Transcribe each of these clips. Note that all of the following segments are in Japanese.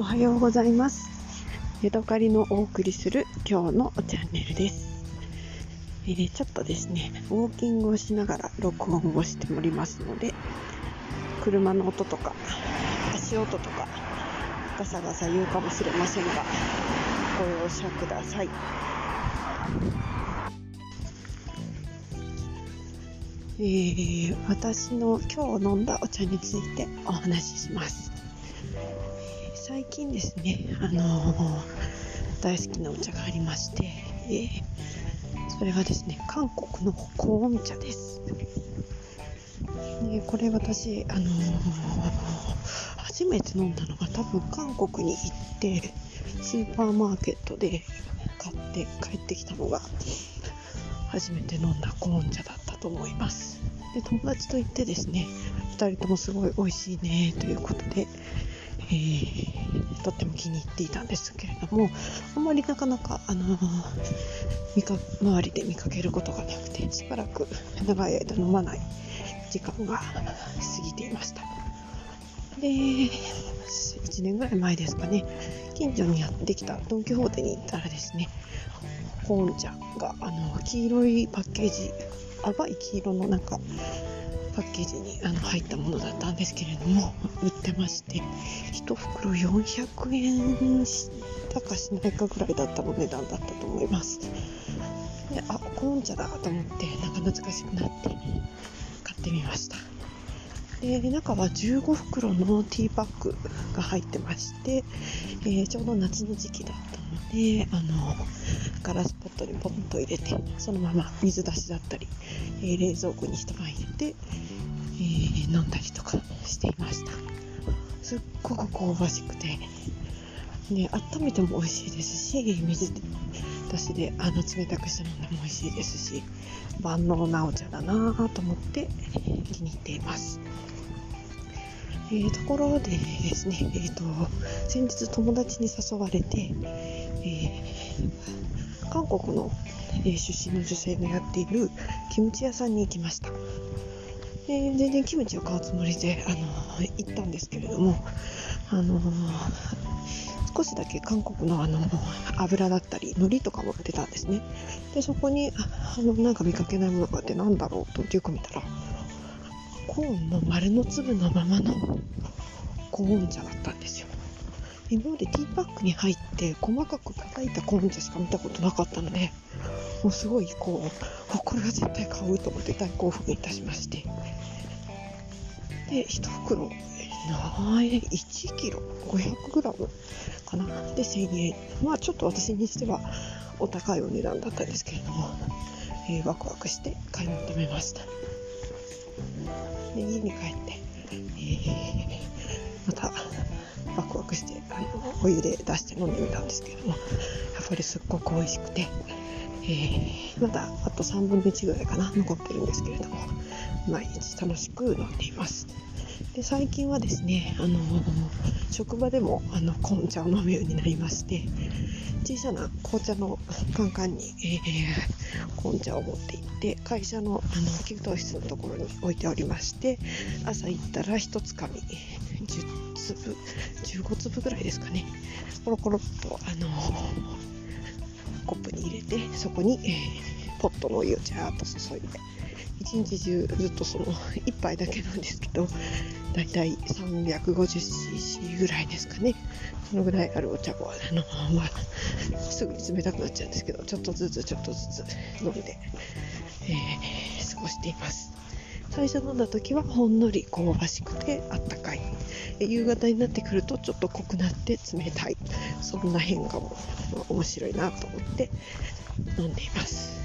おはようございます。ヤドカリのお送りする今日のチャンネルです、えーちょっとですねウォーキングをしながら録音をしておりますので車の音とか足音とかガサガサ言うかもしれませんがご容赦ください。えー私の今日飲んだお茶についてお話しします。最近ですね、あの大好きなお茶がありまして、えーそれがですね韓国のコーン茶です。でこれ私、あの初めて飲んだのが多分韓国に行ってスーパーマーケットで買って帰ってきたのが初めて飲んだコーン茶だったと思います。で友達と行ってですね2人ともすごい美味しいねということで、えーとっても気に入っていたんですけれどもあんまりなかなか、あのー見か周りで見かけることがなくてしばらく長い間飲まない時間が過ぎていました。で1年ぐらい前ですかね近所にやってきたドン・キホーテに行ったらですねコーン茶があの黄色いパッケージ淡い黄色のなんかパッケージにあの入ったものだったんですけれども売ってまして1袋400円したかしないかぐらいだったの値段だったと思います。であコーン茶だと思ってなんか懐かしくなって買ってみました。で中は15袋のティーパックが入ってまして、えーちょうど夏の時期だったのであのガラスポットにポンと入れてそのまま水出しだったり、えー冷蔵庫に一晩入れて、えー飲んだりとかしていました。すっごく香ばしくて。ね温めても美味しいですし水出しであの冷たくして飲んでも美味しいですし万能なお茶だなぁと思って気に入っています。えーところでですね、えー、と先日友達に誘われて、えー韓国の、えー出身の女性のやっているキムチ屋さんに行きました、えー全然キムチを買うつもりで、あのー行ったんですけれども、あのー少しだけ韓国のあの油だったり海苔とかも売ってたんですね。でそこにああのなんか見かけないものがあってなんだろうとよく見たらコーンの丸の粒のままのコーン茶だったんですよ。今までティーパックに入って細かく叩いたコーン茶しか見たことなかったのでもうすごいこうこれは絶対買うと思って大興奮いたしまして。で1袋ない1キロ500グラムかな。で1000円。まあちょっと私にしてはお高いお値段だったんですけれども、えーワクワクして買い求めました。で家に帰って、えーまたあのお湯で出して飲んでみたんですけどもやっぱりすっごく美味しくて、えーまだあと3分の1ぐらいかな残ってるんですけれども毎日楽しく飲んでいます。で最近はですね、あの職場でもあの紅茶を飲むようになりまして小さな紅茶のカンカンに、えー紅茶を持って行って会社のあの給湯室のところに置いておりまして朝行ったら1つかみ10粒15粒ぐらいですかねコロコロっと、あのコップに入れてそこに、えーポットのお湯をジャーッと注いで一日中ずっとその1杯だけなんですけどだいたい 350cc ぐらいですかね。そのぐらいあるお茶をあの、まあ、すぐに冷たくなっちゃうんですけどちょっとずつちょっとずつ飲んで、えー過ごしています。最初飲んだ時はほんのり香ばしくてあったかい夕方になってくるとちょっと濃くなって冷たいそんな変化も面白いなと思って飲んでいます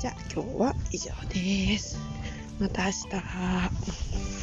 じゃあ今日は以上です。また明日。